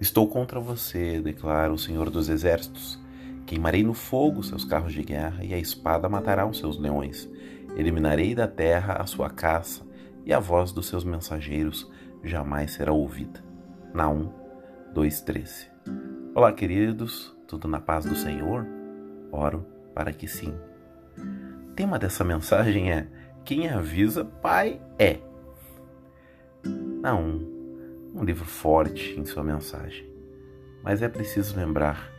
Estou contra você, declara o Senhor dos Exércitos. Queimarei no fogo seus carros de guerra e a espada matará os seus leões. Eliminarei da terra a sua caça e a voz dos seus mensageiros jamais será ouvida. Naum 2,13 Olá, queridos, tudo na paz do Senhor? Oro para que sim. O tema dessa mensagem é: Quem avisa, pai é. Naum um livro forte em sua mensagem. Mas é preciso lembrar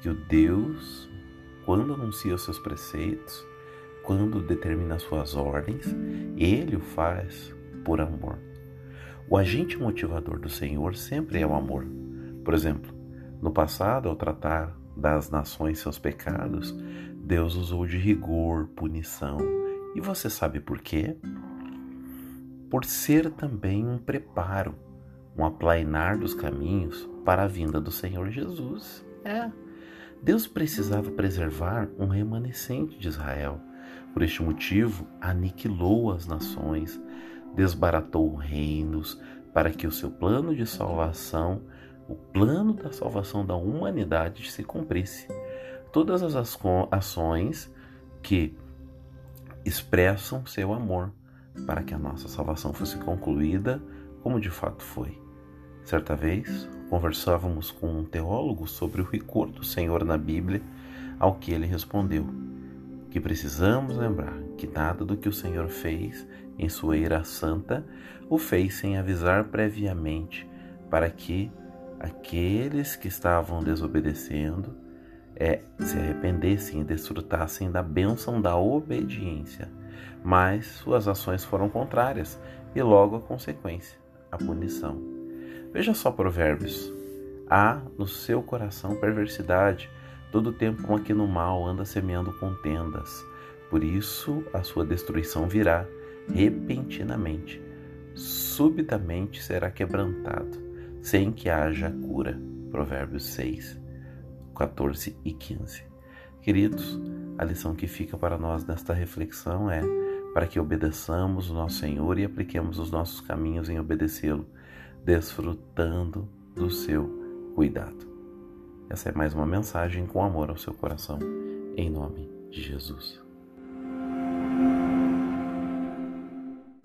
que o Deus, quando anuncia os seus preceitos, quando determina suas ordens, ele o faz por amor. O agente motivador do Senhor sempre é o amor. Por exemplo, no passado, ao tratar das nações seus pecados, Deus usou de rigor, punição. E você sabe por quê? Por ser também um preparo um aplainar dos caminhos para a vinda do Senhor Jesus. É. Deus precisava preservar um remanescente de Israel. Por este motivo, aniquilou as nações, desbaratou reinos, para que o seu plano de salvação, o plano da salvação da humanidade se cumprisse. Todas as ações que expressam seu amor, para que a nossa salvação fosse concluída como de fato foi. Certa vez, conversávamos com um teólogo sobre o rigor do Senhor na Bíblia, ao que ele respondeu que precisamos lembrar que nada do que o Senhor fez em sua ira santa o fez sem avisar previamente para que aqueles que estavam desobedecendo é, se arrependessem e desfrutassem da bênção da obediência. Mas suas ações foram contrárias e logo a consequência a punição. Veja só Provérbios. Há no seu coração perversidade, todo tempo maquina o mal, anda semeando contendas. Por isso a sua destruição virá repentinamente. Subitamente será quebrantado, sem que haja cura. Provérbios 6, 14 e 15. Queridos, a lição que fica para nós nesta reflexão é para que obedeçamos o nosso Senhor e apliquemos os nossos caminhos em obedecê-lo, desfrutando do seu cuidado. Essa é mais uma mensagem com amor ao seu coração, em nome de Jesus.